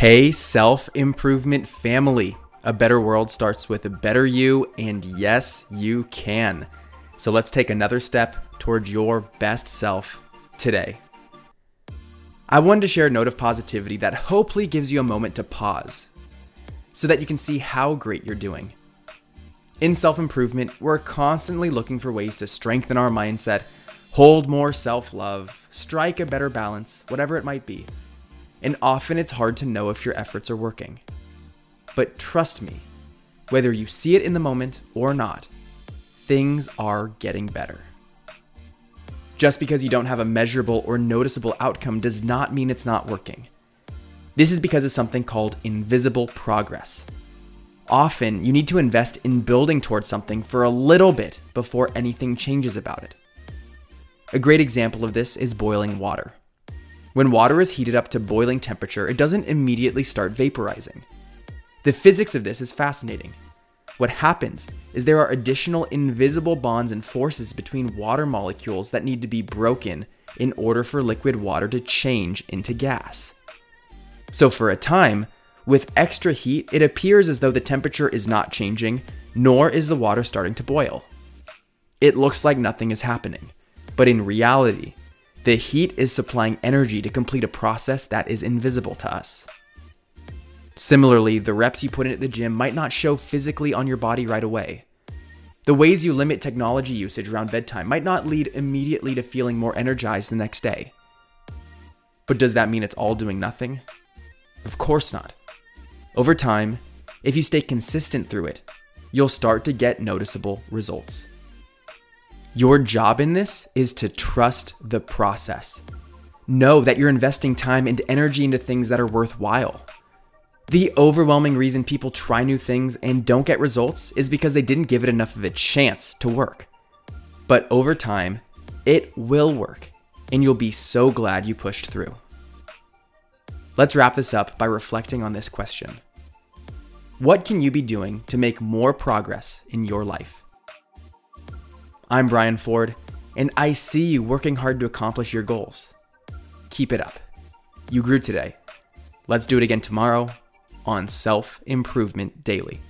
Hey, self improvement family. A better world starts with a better you, and yes, you can. So let's take another step towards your best self today. I wanted to share a note of positivity that hopefully gives you a moment to pause so that you can see how great you're doing. In self improvement, we're constantly looking for ways to strengthen our mindset, hold more self love, strike a better balance, whatever it might be. And often it's hard to know if your efforts are working. But trust me, whether you see it in the moment or not, things are getting better. Just because you don't have a measurable or noticeable outcome does not mean it's not working. This is because of something called invisible progress. Often, you need to invest in building towards something for a little bit before anything changes about it. A great example of this is boiling water. When water is heated up to boiling temperature, it doesn't immediately start vaporizing. The physics of this is fascinating. What happens is there are additional invisible bonds and forces between water molecules that need to be broken in order for liquid water to change into gas. So, for a time, with extra heat, it appears as though the temperature is not changing, nor is the water starting to boil. It looks like nothing is happening, but in reality, the heat is supplying energy to complete a process that is invisible to us. Similarly, the reps you put in at the gym might not show physically on your body right away. The ways you limit technology usage around bedtime might not lead immediately to feeling more energized the next day. But does that mean it's all doing nothing? Of course not. Over time, if you stay consistent through it, you'll start to get noticeable results. Your job in this is to trust the process. Know that you're investing time and energy into things that are worthwhile. The overwhelming reason people try new things and don't get results is because they didn't give it enough of a chance to work. But over time, it will work, and you'll be so glad you pushed through. Let's wrap this up by reflecting on this question What can you be doing to make more progress in your life? I'm Brian Ford, and I see you working hard to accomplish your goals. Keep it up. You grew today. Let's do it again tomorrow on Self Improvement Daily.